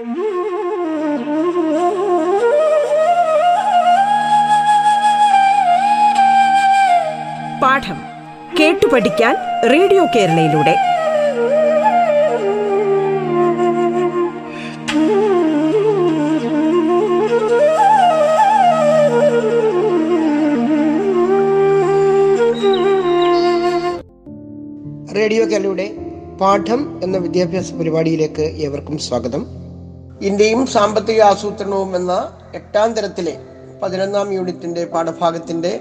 പാഠം കേട്ടു പഠിക്കാൻ റേഡിയോ കേരളയിലൂടെ. റേഡിയോ കേരളയുടെ പാഠം എന്ന വിദ്യാഭ്യാസ പരിപാടിയിലേക്ക് ഏവർക്കും സ്വാഗതം. ഇന്ത്യയും സാമ്പത്തിക ആസൂത്രണവും എന്ന എട്ടാം തരത്തിലെ പതിനൊന്നാം യൂണിറ്റിന്റെ പാഠഭാഗത്തിന്റെ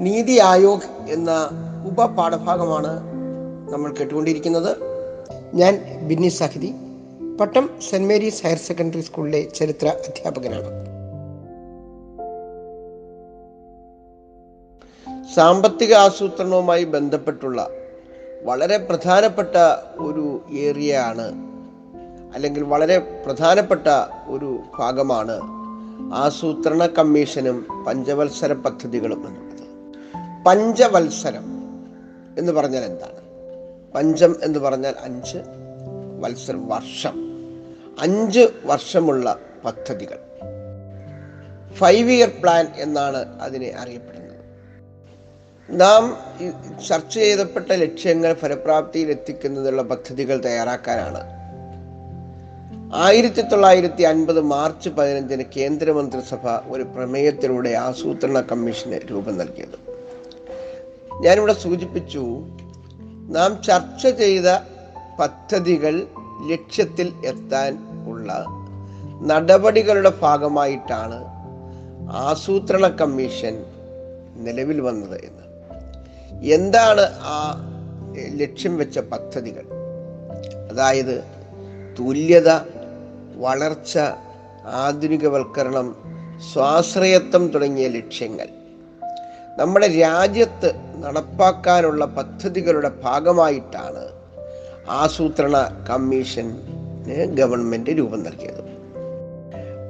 നീതി ആയോഗ് എന്ന ഉപപാഠഭാഗമാണ് നമ്മൾ കേട്ടുകൊണ്ടിരിക്കുന്നത്. ഞാൻ Binny Sahithi Pattom saint Mary's higher secondary സ്കൂളിലെ ചരിത്ര അധ്യാപകനാണ്. സാമ്പത്തിക ആസൂത്രണവുമായി ബന്ധപ്പെട്ടുള്ള വളരെ പ്രധാനപ്പെട്ട ഒരു ഏരിയയാണ് അല്ലെങ്കിൽ വളരെ പ്രധാനപ്പെട്ട ഒരു ഭാഗമാണ് ആസൂത്രണ കമ്മീഷനും പഞ്ചവത്സര പദ്ധതികളും എന്നുള്ളത്. പഞ്ചവത്സരം എന്ന് പറഞ്ഞാൽ എന്താണ്? പഞ്ചം എന്ന് പറഞ്ഞാൽ അഞ്ച് വത്സരം വർഷം. അഞ്ച് വർഷമുള്ള പദ്ധതികൾ. ഫൈവ് ഇയർ പ്ലാൻ എന്നാണ് അതിനെ അറിയപ്പെടുന്നത്. നാം ചർച്ച ചെയ്തപ്പെട്ട ലക്ഷ്യങ്ങൾ ഫലപ്രാപ്തിയിൽ എത്തിക്കുന്നതിനുള്ള പദ്ധതികൾ തയ്യാറാക്കാനാണ് ആയിരത്തി തൊള്ളായിരത്തി അൻപത് മാർച്ച് പതിനഞ്ചിന് കേന്ദ്രമന്ത്രിസഭ ഒരു പ്രമേയത്തിലൂടെ ആസൂത്രണ കമ്മീഷന് രൂപം നൽകിയത്. ഞാനിവിടെ സൂചിപ്പിച്ചു നാം ചർച്ച ചെയ്ത പദ്ധതികൾ ലക്ഷ്യത്തിൽ എത്താൻ ഉള്ള നടപടികളുടെ ഭാഗമായിട്ടാണ് ആസൂത്രണ കമ്മീഷൻ നിലവിൽ വന്നത് എന്ന്. എന്താണ് ആ ലക്ഷ്യം വെച്ച പദ്ധതികൾ? അതായത് തുല്യത വളർച്ച ആധുനികവൽക്കരണം സ്വാശ്രയത്വം തുടങ്ങിയ ലക്ഷ്യങ്ങൾ. നമ്മുടെ രാജ്യത്ത് നടപ്പാക്കാനുള്ള പദ്ധതികളുടെ ഭാഗമായിട്ടാണ് ആസൂത്രണ കമ്മീഷൻ ഗവൺമെന്റ് രൂപം നൽകിയത്.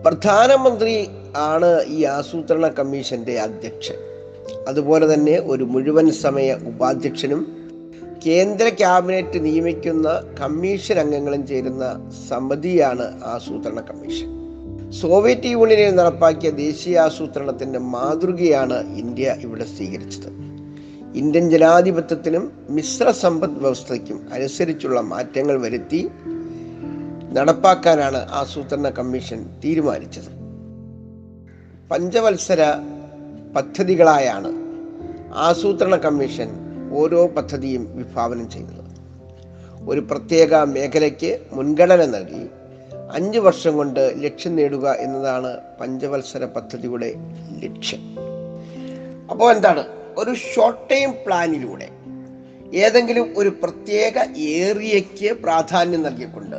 പ്രധാനമന്ത്രി ആണ് ഈ ആസൂത്രണ കമ്മീഷന്റെ അധ്യക്ഷൻ. അതുപോലെ തന്നെ ഒരു മുഴുവൻ സമയ ഉപാധ്യക്ഷനും കേന്ദ്ര ക്യാബിനറ്റ് നിയമിക്കുന്ന കമ്മീഷൻ അംഗങ്ങളും ചേരുന്ന സമിതിയാണ് ആസൂത്രണ കമ്മീഷൻ. സോവിയറ്റ് യൂണിയനിൽ നടപ്പാക്കിയ ദേശീയ ആസൂത്രണത്തിന്റെ മാതൃകയാണ് ഇന്ത്യ ഇവിടെ സ്വീകരിച്ചത്. ഇന്ത്യൻ ജനാധിപത്യത്തിനും മിശ്ര സമ്പദ് വ്യവസ്ഥയ്ക്കും അനുസരിച്ചുള്ള മാറ്റങ്ങൾ വരുത്തി നടപ്പാക്കാനാണ് ആസൂത്രണ കമ്മീഷൻ തീരുമാനിച്ചത്. പഞ്ചവത്സര പദ്ധതികളായാണ് ആസൂത്രണ കമ്മീഷൻ ഓരോ പദ്ധതിയും വിഭാവനം ചെയ്തത്. ഒരു പ്രത്യേക മേഖലയ്ക്ക് മുൻഗണന നൽകി അഞ്ച് വർഷം കൊണ്ട് ലക്ഷ്യം നേടുക എന്നതാണ് പഞ്ചവത്സര പദ്ധതിയുടെ ലക്ഷ്യം. അപ്പോൾ എന്താണ്? ഒരു ഷോർട്ട് ടൈം പ്ലാനിലൂടെ ഏതെങ്കിലും ഒരു പ്രത്യേക ഏരിയയ്ക്ക് പ്രാധാന്യം നൽകിക്കൊണ്ട്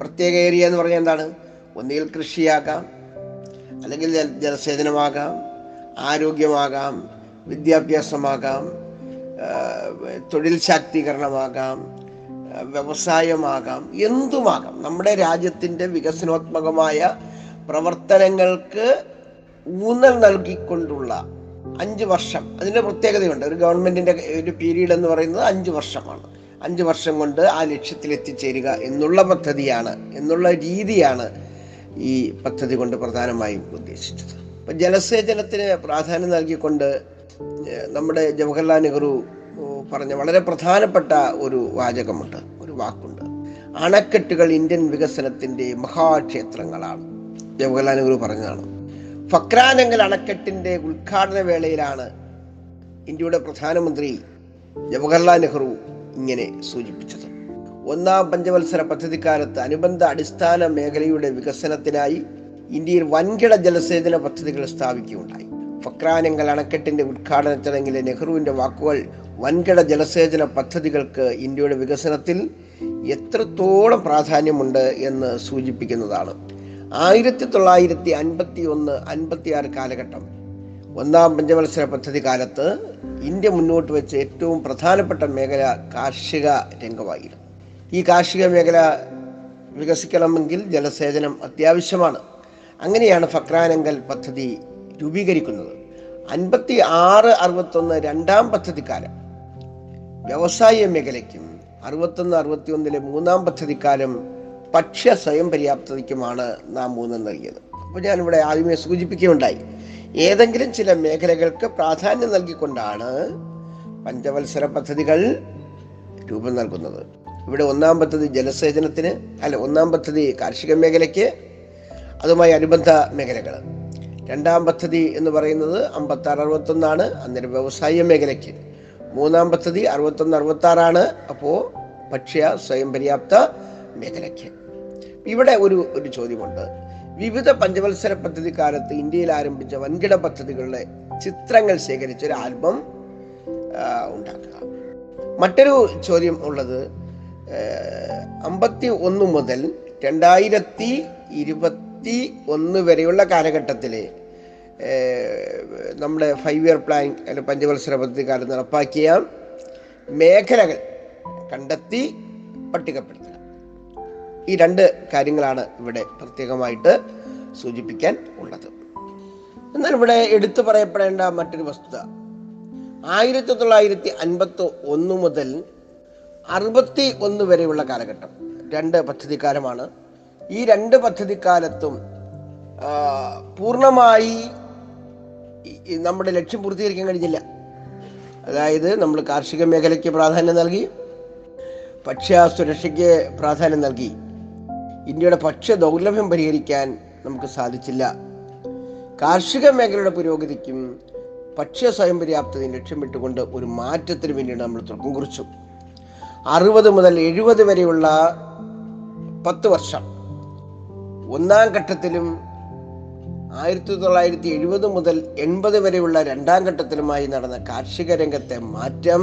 പ്രത്യേക ഏരിയ എന്ന് പറഞ്ഞാൽ എന്താണ്? ഒന്നുകിൽ കൃഷിയാകാം അല്ലെങ്കിൽ ജലസേചനമാകാം ആരോഗ്യമാകാം വിദ്യാഭ്യാസമാകാം തൊഴിൽ ശാക്തീകരണമാകാം വ്യവസായമാകാം എന്തുമാകാം. നമ്മുടെ രാജ്യത്തിന്റെ വികസനോത്മകമായ പ്രവർത്തനങ്ങൾക്ക് ഊന്നൽ നൽകിക്കൊണ്ടുള്ള അഞ്ച് വർഷം അതിന്റെ പ്രത്യേകതയുണ്ട്. ഒരു ഗവൺമെന്റിന്റെ ഒരു പീരീഡ് എന്ന് പറയുന്നത് അഞ്ച് വർഷമാണ്. അഞ്ച് വർഷം കൊണ്ട് ആ ലക്ഷ്യത്തിൽ എത്തിച്ചേരുക എന്നുള്ള പദ്ധതിയാണ് എന്നുള്ള രീതിയാണ് ഈ പദ്ധതി കൊണ്ട് പ്രധാനമായും ഉദ്ദേശിച്ചത്. ഇപ്പം ജലസേചനത്തിന് പ്രാധാന്യം നൽകിക്കൊണ്ട് നമ്മുടെ ജവഹർലാൽ നെഹ്റു പറഞ്ഞ വളരെ പ്രധാനപ്പെട്ട ഒരു വാചകമുണ്ട് ഒരു വാക്കുണ്ട്. അണക്കെട്ടുകൾ ഇന്ത്യൻ വികസനത്തിന്റെ മഹാക്ഷേത്രങ്ങളാണ്. ജവഹർലാൽ നെഹ്റു പറഞ്ഞതാണ്. ഫക്രാനങ്കൽ അണക്കെട്ടിന്റെ ഉദ്ഘാടന വേളയിലാണ് ഇന്ത്യയുടെ പ്രധാനമന്ത്രി ജവഹർലാൽ നെഹ്റു ഇങ്ങനെ സൂചിപ്പിച്ചത്. ഒന്നാം പഞ്ചവത്സര പദ്ധതിക്കാലത്ത് അനുബന്ധ അടിസ്ഥാന മേഖലയുടെ വികസനത്തിനായി ഇന്ത്യയിൽ വൻകിട ജലസേചന പദ്ധതികൾ സ്ഥാപിക്കുകയുണ്ടായി. ഫക്രാനങ്കൽ അണക്കെട്ടിന്റെ ഉദ്ഘാടന ചടങ്ങിലെ നെഹ്റുവിന്റെ വാക്കുകൾ വൻകിട ജലസേചന പദ്ധതികൾക്ക് ഇന്ത്യയുടെ വികസനത്തിൽ എത്രത്തോളം പ്രാധാന്യമുണ്ട് എന്ന് സൂചിപ്പിക്കുന്നതാണ്. ആയിരത്തി തൊള്ളായിരത്തി അൻപത്തി ഒന്ന് അൻപത്തി ആറ് കാലഘട്ടം. ഒന്നാം പഞ്ചവത്സര പദ്ധതി കാലത്ത് ഇന്ത്യ മുന്നോട്ട് വെച്ച ഏറ്റവും പ്രധാനപ്പെട്ട മേഖല കാർഷിക രംഗമായിരുന്നു. ഈ കാർഷിക മേഖല വികസിക്കണമെങ്കിൽ ജലസേചനം അത്യാവശ്യമാണ്. അങ്ങനെയാണ് ഫക്രാനങ്കൽ പദ്ധതി രൂപീകരിക്കുന്നത്. അൻപത്തി ആറ് അറുപത്തൊന്ന് രണ്ടാം പദ്ധതിക്കാലം. വ്യവസായ മേഖലയ്ക്കും അറുപത്തൊന്ന് അറുപത്തിയൊന്നിലെ മൂന്നാം പദ്ധതിക്കാലം ഭക്ഷ്യ സ്വയം പര്യാപ്തതയ്ക്കുമാണ് നാം ഊന്നൽ നൽകിയത്. അപ്പോൾ ഞാനിവിടെ ആദ്യമേ സൂചിപ്പിക്കുകയുണ്ടായി. ഏതെങ്കിലും ചില മേഖലകൾക്ക് പ്രാധാന്യം നൽകിക്കൊണ്ടാണ് പഞ്ചവത്സര പദ്ധതികൾ രൂപം നൽകുന്നത്. ഇവിടെ ഒന്നാം പദ്ധതി ജലസേചനത്തിന് അല്ല ഒന്നാം പദ്ധതി കാർഷിക മേഖലയ്ക്ക് അതുമായി അനുബന്ധ മേഖലകൾ. രണ്ടാം പദ്ധതി എന്ന് പറയുന്നത് അമ്പത്തി ആറ് അറുപത്തൊന്നാണ്. അന്നേരം വ്യവസായ മേഖലയ്ക്ക്. മൂന്നാം പദ്ധതി അറുപത്തൊന്ന് അറുപത്തി ആറാണ് അപ്പോൾ ഭക്ഷ്യ സ്വയം പര്യാപ്ത മേഖലയ്ക്ക്. ഇവിടെ ഒരു ഒരു ചോദ്യമുണ്ട്. വിവിധ പഞ്ചവത്സര പദ്ധതി കാലത്ത് ഇന്ത്യയിൽ ആരംഭിച്ച വൻകിട പദ്ധതികളുടെ ചിത്രങ്ങൾ ശേഖരിച്ച ഒരു ആൽബം ഉണ്ടാക്കുക. മറ്റൊരു ചോദ്യം ഉള്ളത് അമ്പത്തി ഒന്ന് മുതൽ രണ്ടായിരത്തി ഇരുപത്തി ഒന്ന് വരെയുള്ള കാലഘട്ടത്തിൽ നമ്മുടെ ഫൈവ് ഇയർ പ്ലാൻ അല്ലെങ്കിൽ പഞ്ചവത്സര പദ്ധതി കാലം നടപ്പാക്കിയ മേഖലകൾ കണ്ടെത്തി പട്ടികപ്പെടുത്തുക. ഈ രണ്ട് കാര്യങ്ങളാണ് ഇവിടെ പ്രത്യേകമായിട്ട് സൂചിപ്പിക്കാൻ ഉള്ളത്. എന്നാൽ ഇവിടെ എടുത്തു പറയപ്പെടേണ്ട മറ്റൊരു വസ്തുത. ആയിരത്തി തൊള്ളായിരത്തി അൻപത്തി ഒന്ന് മുതൽ അറുപത്തി ഒന്ന് വരെയുള്ള കാലഘട്ടം. രണ്ട് പദ്ധതിക്കാലമാണ് ഈ രണ്ട് പദ്ധതിക്കാലത്തും പൂർണമായി നമ്മുടെ ലക്ഷ്യം പൂർത്തീകരിക്കാൻ കഴിഞ്ഞില്ല. അതായത് നമ്മൾ കാർഷിക മേഖലയ്ക്ക് പ്രാധാന്യം നൽകി ഭക്ഷ്യ സുരക്ഷയ്ക്ക് പ്രാധാന്യം നൽകി. ഇന്ത്യയുടെ ഭക്ഷ്യ ദൗർലഭ്യം പരിഹരിക്കാൻ നമുക്ക് സാധിച്ചില്ല. കാർഷിക മേഖലയുടെ പുരോഗതിക്കും ഭക്ഷ്യ സ്വയം പര്യാപ്തതയും ലക്ഷ്യമിട്ടുകൊണ്ട് ഒരു മാറ്റത്തിന് വേണ്ടിയാണ് നമ്മൾ തുടക്കം കുറിച്ചു. അറുപത് മുതൽ എഴുപത് വരെയുള്ള പത്ത് വർഷം. ഒന്നാം ഘട്ടത്തിലും ആയിരത്തി തൊള്ളായിരത്തി എഴുപത് മുതൽ എൺപത് വരെയുള്ള രണ്ടാം ഘട്ടത്തിലുമായി നടന്ന കാർഷിക രംഗത്തെ മാറ്റം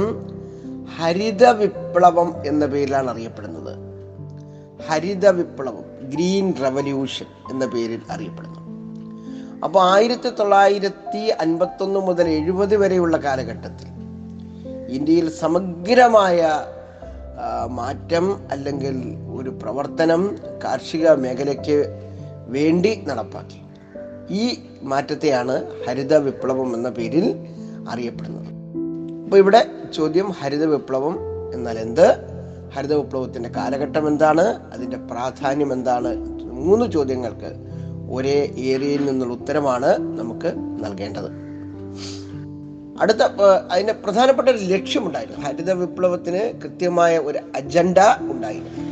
ഹരിത വിപ്ലവം എന്ന പേരിലാണ് അറിയപ്പെടുന്നത്. ഹരിത വിപ്ലവം ഗ്രീൻ റവല്യൂഷൻ എന്ന പേരിൽ അറിയപ്പെടുന്നു. അപ്പോൾ ആയിരത്തി തൊള്ളായിരത്തി അൻപത്തൊന്ന് മുതൽ എഴുപത് വരെയുള്ള കാലഘട്ടത്തിൽ ഇന്ത്യയിൽ സമഗ്രമായ മാറ്റം അല്ലെങ്കിൽ ഒരു പ്രവർത്തനം കാർഷിക മേഖലയ്ക്ക് വേണ്ടി നടപ്പാക്കി. ഈ മാറ്റത്തെയാണ് ഹരിത വിപ്ലവം എന്ന പേരിൽ അറിയപ്പെടുന്നത്. അപ്പോൾ ഇവിടെ ചോദ്യം ഹരിത വിപ്ലവം എന്നാൽ എന്ത്? ഹരിത വിപ്ലവത്തിന്റെ കാലഘട്ടം എന്താണ്? അതിന്റെ പ്രാധാന്യം എന്താണ്? മൂന്ന് ചോദ്യങ്ങൾക്ക് ഒരേ ഏരിയയിൽ നിന്നുള്ള ഉത്തരമാണ് നമുക്ക് നൽകേണ്ടത്. അടുത്ത അതിന് പ്രധാനപ്പെട്ട ഒരു ലക്ഷ്യമുണ്ടായിരുന്നു. ഹരിത വിപ്ലവത്തിന് കൃത്യമായ ഒരു അജണ്ട ഉണ്ടായിരുന്നു.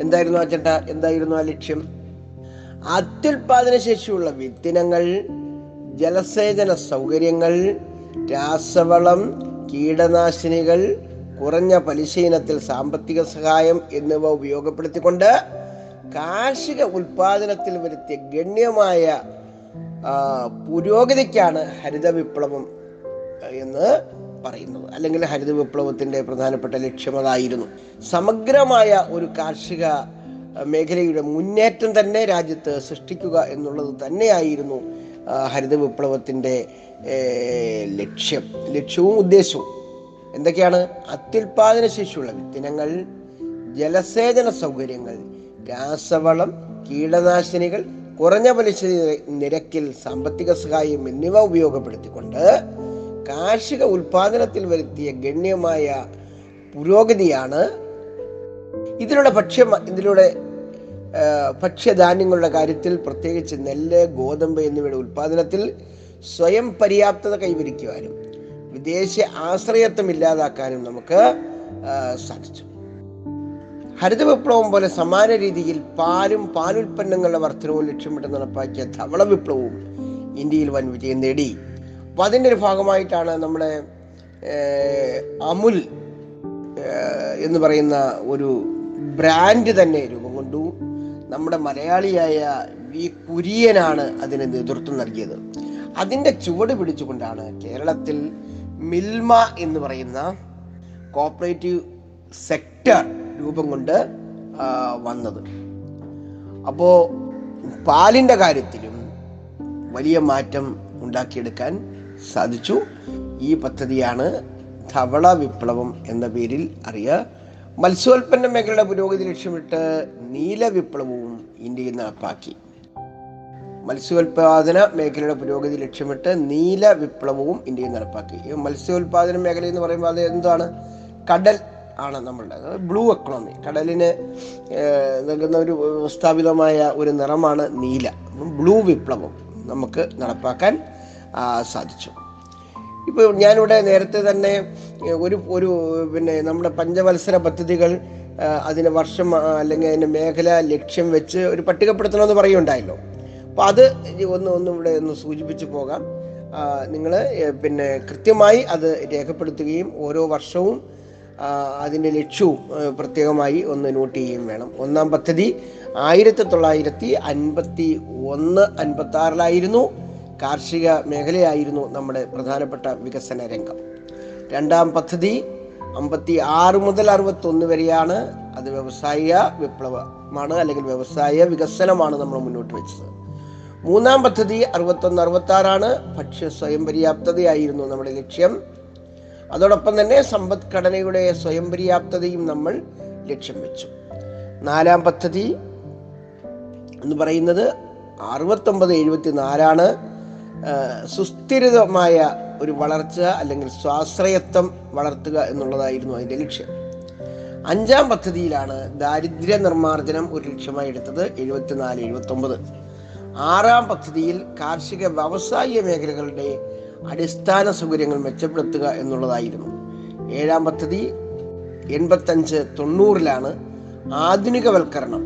എന്തായിരുന്നു അജണ്ട? എന്തായിരുന്നു ആ ലക്ഷ്യം? അത്യുൽപാദന ശേഷിയുള്ള വിത്തിനങ്ങൾ ജലസേചന സൗകര്യങ്ങൾ രാസവളം കീടനാശിനികൾ കുറഞ്ഞ പലിശയിനത്തിൽ സാമ്പത്തിക സഹായം എന്നിവ ഉപയോഗപ്പെടുത്തിക്കൊണ്ട് കാർഷിക ഉൽപാദനത്തിൽ വരുത്തിയ ഗണ്യമായ പുരോഗതിക്കാണ് ഹരിത വിപ്ലവം എന്ന് പറയുന്നത്. അല്ലെങ്കിൽ ഹരിത വിപ്ലവത്തിന്റെ പ്രധാനപ്പെട്ട ലക്ഷ്യം അതായിരുന്നു. സമഗ്രമായ ഒരു കാർഷിക മേഖലയുടെ മുന്നേറ്റം തന്നെ രാജ്യത്ത് സൃഷ്ടിക്കുക എന്നുള്ളത് തന്നെയായിരുന്നു ഹരിത വിപ്ലവത്തിന്റെ ലക്ഷ്യം ലക്ഷ്യവും ഉദ്ദേശവും. എന്തൊക്കെയാണ്? അത്യുൽപാദന ശേഷിയുള്ള വിത്തിനങ്ങൾ ജലസേചന സൗകര്യങ്ങൾ രാസവളം കീടനാശിനികൾ കുറഞ്ഞ പലിശ നിരക്കിൽ സാമ്പത്തിക സഹായം എന്നിവ ഉപയോഗപ്പെടുത്തിക്കൊണ്ട് കാർഷിക ഉൽപാദനത്തിൽ വരുത്തിയ ഗണ്യമായ പുരോഗതിയാണ് ഇതിലൂടെ ഭക്ഷ്യ ഇതിലൂടെ ഭക്ഷ്യധാന്യങ്ങളുടെ കാര്യത്തിൽ പ്രത്യേകിച്ച് നെല്ല് ഗോതമ്പ് എന്നിവയുടെ ഉൽപാദനത്തിൽ സ്വയം പര്യാപ്തത കൈവരിക്കുവാനും വിദേശ ആശ്രയത്വം ഇല്ലാതാക്കാനും നമുക്ക് സാധിച്ചു. ഹരിത വിപ്ലവം പോലെ സമാന രീതിയിൽ പാലും പാലുൽപ്പന്നങ്ങളുടെ വർധനവും ലക്ഷ്യമിട്ട് നടപ്പാക്കിയ ധവള വിപ്ലവവും ഇന്ത്യയിൽ വൻ വിജയം നേടി. അപ്പൊ അതിന്റെ ഒരു ഭാഗമായിട്ടാണ് നമ്മുടെ അമുൽ എന്ന് പറയുന്ന ഒരു ബ്രാൻഡ് തന്നെ രൂപം കൊണ്ടു നമ്മുടെ മലയാളിയായ വി കുര്യനാണ് അതിന് നേതൃത്വം നൽകിയത്. അതിന്റെ ചുവട് പിടിച്ചുകൊണ്ടാണ് കേരളത്തിൽ മിൽമ എന്ന് പറയുന്ന കോപ്പറേറ്റീവ് സെക്ടർ രൂപം കൊണ്ട് വന്നത്. അപ്പോൾ പാലിന്റെ കാര്യത്തിലും വലിയ മാറ്റം ഉണ്ടാക്കിയെടുക്കാൻ സാധിച്ചു. ഈ പദ്ധതിയാണ് ധവള വിപ്ലവം എന്ന പേരിൽ അറിയുക മത്സ്യോൽപ്പന്ന മേഖലയുടെ പുരോഗതി ലക്ഷ്യമിട്ട് നീല വിപ്ലവവും ഇന്ത്യയിൽ നടപ്പാക്കി. മത്സ്യോൽപാദന മേഖലയുടെ പുരോഗതി ലക്ഷ്യമിട്ട് നീല വിപ്ലവവും ഇന്ത്യയിൽ നടപ്പാക്കി. മത്സ്യോൽപാദന മേഖല എന്ന് പറയുമ്പോൾ അത് എന്താണ്? കടൽ ആണ് നമ്മളുടെ ബ്ലൂ എക്കണോമി. കടലിന് നൽകുന്ന ഒരു സ്ഥാപിതമായ ഒരു നിറമാണ് നീല. ബ്ലൂ വിപ്ലവം നമുക്ക് നടപ്പാക്കാൻ സാധിച്ചു. ഇപ്പോൾ ഞാനിവിടെ നേരത്തെ തന്നെ ഒരു ഒരു പിന്നെ നമ്മുടെ പഞ്ചവത്സര പദ്ധതികൾ അതിന് വർഷം അല്ലെങ്കിൽ അതിന് മേഖല ലക്ഷ്യം വെച്ച് ഒരു പട്ടികപ്പെടുത്തണമെന്ന് പറയുണ്ടായല്ലോ അപ്പോൾ അത് ഒന്ന് ഒന്ന് ഇവിടെ ഒന്ന് സൂചിപ്പിച്ചു പോകാം. നിങ്ങൾ പിന്നെ കൃത്യമായി അത് രേഖപ്പെടുത്തുകയും ഓരോ വർഷവും അതിന്റെ ലക്ഷ്യവും പ്രത്യേകമായി ഒന്ന് നോട്ട് ചെയ്യുകയും വേണം. ഒന്നാം പദ്ധതി ആയിരത്തി തൊള്ളായിരത്തി അൻപത്തി ഒന്ന് അൻപത്തി ആറിലായിരുന്നു കാർഷിക മേഖലയായിരുന്നു നമ്മുടെ പ്രധാനപ്പെട്ട വികസന രംഗം. രണ്ടാം പദ്ധതി അമ്പത്തി ആറ് മുതൽ അറുപത്തി ഒന്ന് വരെയാണ് അത് വ്യവസായ വിപ്ലവമാണ് അല്ലെങ്കിൽ വ്യവസായ വികസനമാണ് നമ്മൾ മുന്നോട്ട് വെച്ചത്. മൂന്നാം പദ്ധതി അറുപത്തൊന്ന് അറുപത്തി ആറാണ് ഭക്ഷ്യ സ്വയം പര്യാപ്തതയായിരുന്നു നമ്മുടെ ലക്ഷ്യം. അതോടൊപ്പം തന്നെ സമ്പദ്ഘടനയുടെ സ്വയം പര്യാപ്തതയും നമ്മൾ ലക്ഷ്യം വെച്ചു. നാലാം പദ്ധതി എന്ന് പറയുന്നത് അറുപത്തൊമ്പത് എഴുപത്തി നാലാണ് സുസ്ഥിരമായ ഒരു വളർച്ച അല്ലെങ്കിൽ സ്വാശ്രയത്വം വളർത്തുക എന്നുള്ളതായിരുന്നു അതിന്റെ ലക്ഷ്യം. അഞ്ചാം പദ്ധതിയിലാണ് ദാരിദ്ര്യ നിർമ്മാർജനം ഒരു ലക്ഷ്യമായി എടുത്തത് എഴുപത്തിനാല് എഴുപത്തി ഒമ്പത് ആറാം പദ്ധതിയിൽ കാർഷിക വ്യവസായ മേഖലകളുടെ അടിസ്ഥാന സൗകര്യങ്ങൾ മെച്ചപ്പെടുത്തുക എന്നുള്ളതായിരുന്നു. ഏഴാം പദ്ധതി എൺപത്തഞ്ച് തൊണ്ണൂറിലാണ് ആധുനികവൽക്കരണം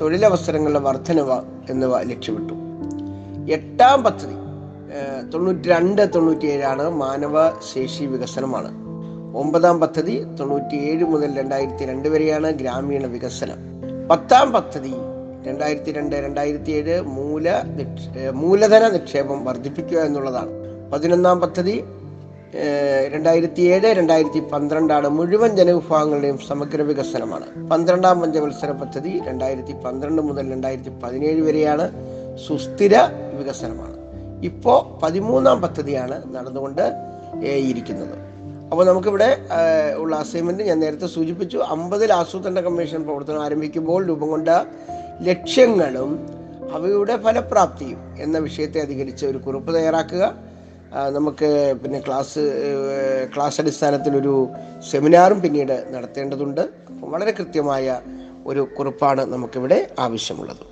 തൊഴിലവസരങ്ങളുടെ വർധനവ എന്നിവ ലക്ഷ്യമിട്ടു. എട്ടാം പദ്ധതി തൊണ്ണൂറ്റി രണ്ട് തൊണ്ണൂറ്റി ഏഴാണ് മാനവ ശേഷി വികസനമാണ്. ഒമ്പതാം പദ്ധതി തൊണ്ണൂറ്റി ഏഴ് മുതൽ രണ്ടായിരത്തി രണ്ട് വരെയാണ് ഗ്രാമീണ വികസനം. പത്താം പദ്ധതി രണ്ടായിരത്തി രണ്ട് രണ്ടായിരത്തി ഏഴ് മൂല മൂലധന നിക്ഷേപം വർദ്ധിപ്പിക്കുക എന്നുള്ളതാണ്. പതിനൊന്നാം പദ്ധതി രണ്ടായിരത്തി ഏഴ് രണ്ടായിരത്തി പന്ത്രണ്ടാണ് മുഴുവൻ ജനവിഭാഗങ്ങളുടെയും സമഗ്ര വികസനമാണ്. പന്ത്രണ്ടാം പഞ്ചവത്സര പദ്ധതി രണ്ടായിരത്തി പന്ത്രണ്ട് മുതൽ രണ്ടായിരത്തി പതിനേഴ് വരെയാണ് സുസ്ഥിര വികസനമാണ്. ഇപ്പോൾ പതിമൂന്നാം പദ്ധതിയാണ് നടന്നുകൊണ്ട് ഇരിക്കുന്നത്. അപ്പോൾ നമുക്കിവിടെ ഉള്ള അസൈൻമെന്റ് ഞാൻ നേരത്തെ സൂചിപ്പിച്ചു. അമ്പതിൽ ആസൂത്രണ കമ്മീഷൻ പ്രവർത്തനം ആരംഭിക്കുമ്പോൾ രൂപം കൊണ്ട ലക്ഷ്യങ്ങളും അവയുടെ ഫലപ്രാപ്തിയും എന്ന വിഷയത്തെ അധികരിച്ച് ഒരു കുറിപ്പ് തയ്യാറാക്കുക. നമുക്ക് പിന്നെ ക്ലാസ് ക്ലാസ് അടിസ്ഥാനത്തിലൊരു സെമിനാറും പിന്നീട് നടത്തേണ്ടതുണ്ട്. വളരെ കൃത്യമായ ഒരു കുറിപ്പാണ് നമുക്കിവിടെ ആവശ്യമുള്ളത്.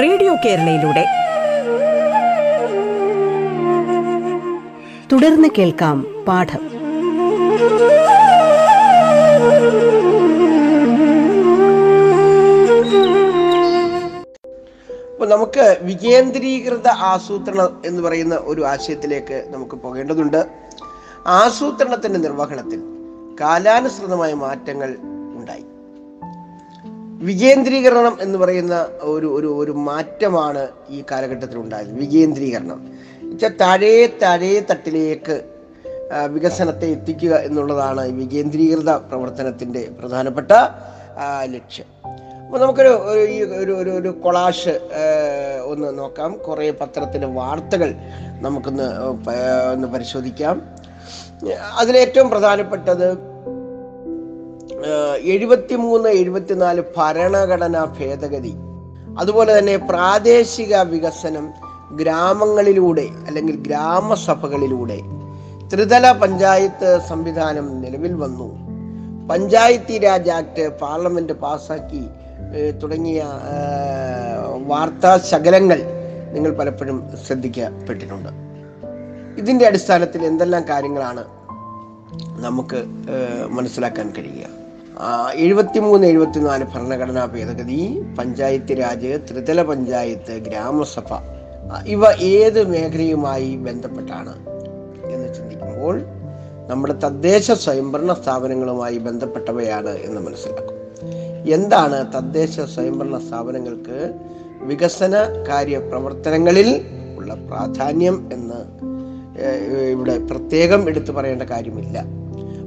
റേഡിയോ കേരളയിലൂടെ. തുടർന്ന് കേൾക്കാം പാഠം. നമുക്ക് വികേന്ദ്രീകൃത ആസൂത്രണം എന്ന് പറയുന്ന ഒരു ആശയത്തിലേക്ക് നമുക്ക് പോകേണ്ടതുണ്ട്. ആസൂത്രണത്തിന്റെ നിർവഹണത്തിൽ കാലാനുസൃതമായ മാറ്റങ്ങൾ വികേന്ദ്രീകരണം എന്ന് പറയുന്ന ഒരു ഒരു ഒരു മാറ്റമാണ് ഈ കാലഘട്ടത്തിൽ ഉണ്ടായത് വികേന്ദ്രീകരണം. വെച്ചാൽ താഴേ താഴേ തട്ടിലേക്ക് വികസനത്തെ എത്തിക്കുക എന്നുള്ളതാണ് വികേന്ദ്രീകൃത പ്രവർത്തനത്തിന്റെ പ്രധാനപ്പെട്ട ലക്ഷ്യം. അപ്പോൾ നമുക്കൊരു ഈ ഒരു ഒരു ഒരു കൊളാഷ് ഒന്ന് നോക്കാം. കുറേ പത്രത്തിലെ വാർത്തകൾ നമുക്കൊന്ന് ഒന്ന് പരിശോധിക്കാം. അതിലേറ്റവും പ്രധാനപ്പെട്ടത് എഴുപത്തിമൂന്ന് എഴുപത്തിനാല് ഭരണഘടനാ ഭേദഗതി. അതുപോലെ തന്നെ പ്രാദേശിക വികസനം ഗ്രാമങ്ങളിലൂടെ അല്ലെങ്കിൽ ഗ്രാമസഭകളിലൂടെ ത്രിതല പഞ്ചായത്ത് സംവിധാനം നിലവിൽ വന്നു. പഞ്ചായത്തി രാജ് ആക്ട് പാർലമെന്റ് പാസാക്കി തുടങ്ങിയ വാർത്താ ശകലങ്ങൾ നിങ്ങൾ പലപ്പോഴും ശ്രദ്ധിക്കപ്പെട്ടിട്ടുണ്ട്. ഇതിന്റെ അടിസ്ഥാനത്തിൽ എന്തെല്ലാം കാര്യങ്ങളാണ് നമുക്ക് മനസ്സിലാക്കാൻ കഴിയുക? എഴുപത്തിമൂന്ന് എഴുപത്തിനാല് ഭരണഘടനാ ഭേദഗതി പഞ്ചായത്ത് രാജ് ത്രിതല പഞ്ചായത്ത് ഗ്രാമസഭ ഇവ ഏത് മേഖലയുമായി ബന്ധപ്പെട്ടാണ് എന്ന് ചിന്തിക്കുമ്പോൾ നമ്മുടെ തദ്ദേശ സ്വയംഭരണ സ്ഥാപനങ്ങളുമായി ബന്ധപ്പെട്ടവയാണ് എന്ന് മനസ്സിലാക്കും. എന്താണ് തദ്ദേശ സ്വയംഭരണ സ്ഥാപനങ്ങൾക്ക് വികസന കാര്യ പ്രവർത്തനങ്ങളിൽ ഉള്ള പ്രാധാന്യം എന്ന് ഇവിടെ പ്രത്യേകം എടുത്തു പറയേണ്ട കാര്യമില്ല.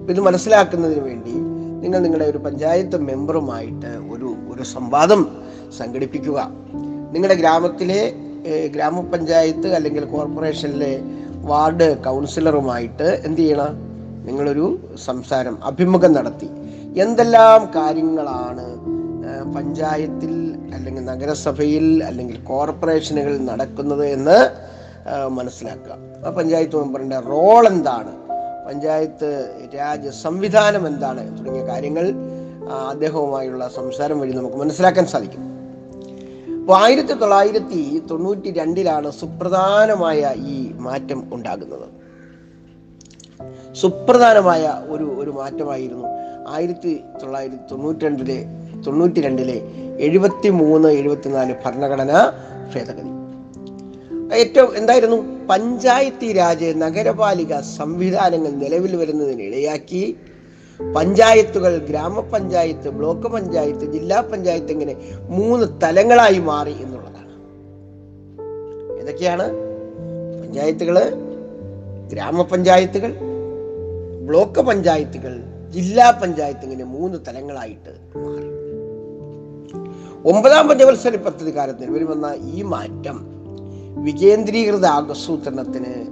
ഇത് മനസ്സിലാക്കുന്നതിന് വേണ്ടി നിങ്ങൾ നിങ്ങളുടെ ഒരു പഞ്ചായത്ത് മെമ്പറുമായിട്ട് ഒരു ഒരു സംവാദം സംഘടിപ്പിക്കുക. നിങ്ങളുടെ ഗ്രാമത്തിലെ ഗ്രാമപഞ്ചായത്ത് അല്ലെങ്കിൽ കോർപ്പറേഷനിലെ വാർഡ് കൗൺസിലറുമായിട്ട് എന്ത് ചെയ്യണം? നിങ്ങളൊരു സംസാരം അഭിമുഖം നടത്തി. എന്തെല്ലാം കാര്യങ്ങളാണ് പഞ്ചായത്തിൽ അല്ലെങ്കിൽ നഗരസഭയിൽ അല്ലെങ്കിൽ കോർപ്പറേഷനുകളിൽ നടക്കുന്നത് എന്ന് മനസ്സിലാക്കുക. ആ പഞ്ചായത്ത് മെമ്പറിന്റെ റോൾ എന്താണ്? പഞ്ചായത്ത് രാജ് സംവിധാനം എന്താണ് തുടങ്ങിയ കാര്യങ്ങൾ അദ്ദേഹവുമായുള്ള സംസാരം വഴി നമുക്ക് മനസ്സിലാക്കാൻ സാധിക്കും. അപ്പോൾ ആയിരത്തി തൊള്ളായിരത്തി തൊണ്ണൂറ്റി രണ്ടിലാണ് സുപ്രധാനമായ ഈ മാറ്റം ഉണ്ടാകുന്നത്. സുപ്രധാനമായ ഒരു ഒരു മാറ്റമായിരുന്നു ആയിരത്തി തൊള്ളായിരത്തി തൊണ്ണൂറ്റി രണ്ടിലെ തൊണ്ണൂറ്റി രണ്ടിലെ എഴുപത്തി മൂന്ന് എഴുപത്തിനാല് ഭരണഘടനാ ഭേദഗതി. ഏറ്റവും എന്തായിരുന്നു? പഞ്ചായത്തി രാജ് നഗരപാലിക സംവിധാനങ്ങൾ നിലവിൽ വരുന്നതിന് ഇടയാക്കി. പഞ്ചായത്തുകൾ ഗ്രാമപഞ്ചായത്ത് ബ്ലോക്ക് പഞ്ചായത്ത് ജില്ലാ പഞ്ചായത്ത് ഇങ്ങനെ മൂന്ന് തലങ്ങളായി മാറി എന്നുള്ളതാണ്. ഏതൊക്കെയാണ്? പഞ്ചായത്തുകൾ ഗ്രാമപഞ്ചായത്തുകൾ ബ്ലോക്ക് പഞ്ചായത്തുകൾ ജില്ലാ പഞ്ചായത്ത് ഇങ്ങനെ മൂന്ന് തലങ്ങളായിട്ട് മാറി. ഒമ്പതാം പഞ്ചവത്സര പദ്ധതി കാലത്ത് നിലവിൽ വന്ന ഈ മാറ്റം വികേന്ദ്രീകൃത ആസൂത്രണത്തിന്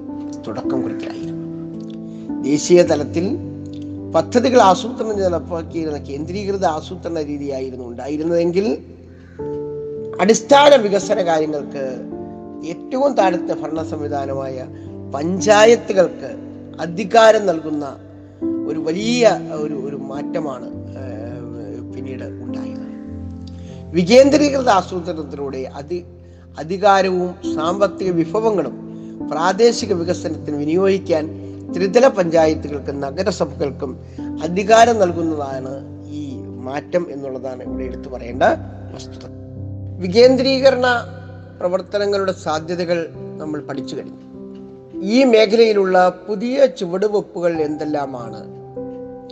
തുടക്കം കുറിക്കലായിരുന്നു. ദേശീയ തലത്തിൽ പദ്ധതികൾ ആസൂത്രണം നടപ്പാക്കിയിരുന്ന കേന്ദ്രീകൃത ആസൂത്രണ രീതിയായിരുന്നു ഉണ്ടായിരുന്നതെങ്കിൽ അടിസ്ഥാന വികസന കാര്യങ്ങൾക്ക് ഏറ്റവും താഴത്തെ ഭരണ സംവിധാനമായ പഞ്ചായത്തുകൾക്ക് അധികാരം നൽകുന്ന ഒരു വലിയ ഒരു ഒരു മാറ്റമാണ് പിന്നീട് ഉണ്ടായത്. വികേന്ദ്രീകൃത ആസൂത്രണത്തിലൂടെ അതി അധികാരവും സാമ്പത്തിക വിഭവങ്ങളും പ്രാദേശിക വികസനത്തിന് വിനിയോഗിക്കാൻ ത്രിതല പഞ്ചായത്തുകൾക്കും നഗരസഭകൾക്കും അധികാരം നൽകുന്നതാണ് ഈ മാറ്റം എന്നുള്ളതാണ് ഇവിടെ എടുത്തു പറയേണ്ട വസ്തുത. വികേന്ദ്രീകരണ പ്രവർത്തനങ്ങളുടെ സാധ്യതകൾ നമ്മൾ പഠിച്ചു കഴിഞ്ഞു. ഈ മേഖലയിലുള്ള പുതിയ ചുവടുവെപ്പുകൾ എന്തെല്ലാമാണ്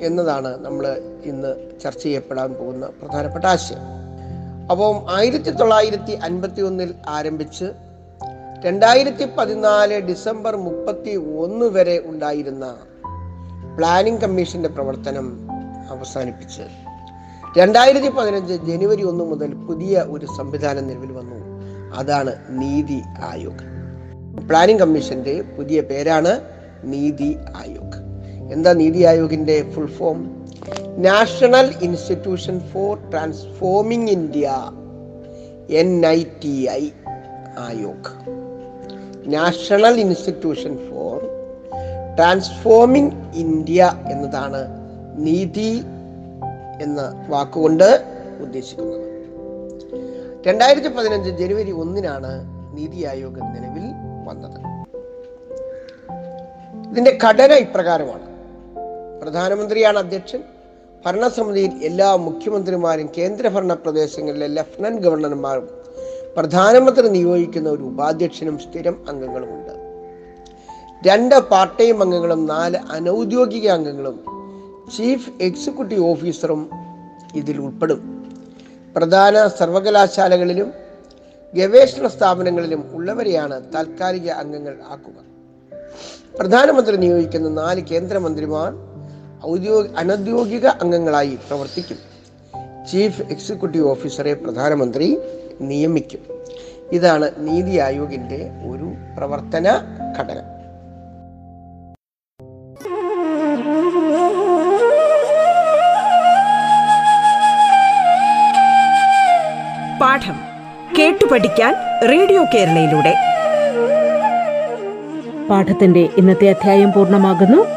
എന്നതാണ് നമ്മൾ ഇന്ന് ചർച്ച ചെയ്യപ്പെടാൻ പോകുന്ന പ്രധാനപ്പെട്ട ആശയം. അപ്പം ആയിരത്തി തൊള്ളായിരത്തി അൻപത്തി ഒന്നിൽ ആരംഭിച്ച് രണ്ടായിരത്തി പതിനാല് ഡിസംബർ മുപ്പത്തി ഒന്ന് വരെ ഉണ്ടായിരുന്ന പ്ലാനിംഗ് കമ്മീഷന്റെ പ്രവർത്തനം അവസാനിപ്പിച്ച് രണ്ടായിരത്തി പതിനഞ്ച് ജനുവരി ഒന്ന് മുതൽ പുതിയ ഒരു സംവിധാനം നിലവിൽ വന്നു. അതാണ് നീതി ആയോഗ്. പ്ലാനിംഗ് കമ്മീഷന്റെ പുതിയ പേരാണ് നീതി ആയോഗ്. എന്താ നീതി ആയോഗിന്റെ full form? National institution for transforming India N I T I Aayog. National institution for transforming India എന്നതാണ് നീതി എന്ന വാക്കുകൊണ്ട് ഉദ്ദേശിക്കുന്നത്. രണ്ടായിരത്തി പതിനഞ്ച് ജനുവരി ഒന്നിനാണ് നീതി ആയോഗ് നിലവിൽ വന്നത്. ഇതിന്റെ ഘടന ഇപ്രകാരമാണ്. പ്രധാനമന്ത്രിയാണ് അധ്യക്ഷൻ ഭരണസമിതിയിൽ എല്ലാ മുഖ്യമന്ത്രിമാരും കേന്ദ്രഭരണ പ്രദേശങ്ങളിലെ ലഫ്റ്റനന്റ് ഗവർണർമാരും പ്രധാനമന്ത്രി നിയോഗിക്കുന്ന ഒരു ഉപാധ്യക്ഷനും സ്ഥിരം അംഗങ്ങളുമുണ്ട്. രണ്ട് പാർട്ട് ടൈം അംഗങ്ങളും നാല് അനൗദ്യോഗിക അംഗങ്ങളും ചീഫ് എക്സിക്യൂട്ടീവ് ഓഫീസറും ഇതിൽ ഉൾപ്പെടും. പ്രധാന സർവകലാശാലകളിലും ഗവേഷണ സ്ഥാപനങ്ങളിലും ഉള്ളവരെയാണ് താൽക്കാലിക അംഗങ്ങൾ ആക്കുക. പ്രധാനമന്ത്രി നിയോഗിക്കുന്ന നാല് കേന്ദ്രമന്ത്രിമാർ ഔദ്യോഗിക അനദ്യോഗിക അംഗങ്ങളായി പ്രവർത്തിക്കും. ചീഫ് എക്സിക്യൂട്ടീവ് ഓഫീസറെ പ്രധാനമന്ത്രി നിയമിക്കും. ഇതാണ് നീതി ആയോഗിന്റെ ഒരു പ്രവർത്തന ഘടന. പാഠം കേട്ടു പഠിക്കാൻ റേഡിയോ കേരളയിലൂടെ. പാഠത്തിന്റെ ഇന്നത്തെ അധ്യായം പൂർണമാകുന്നു.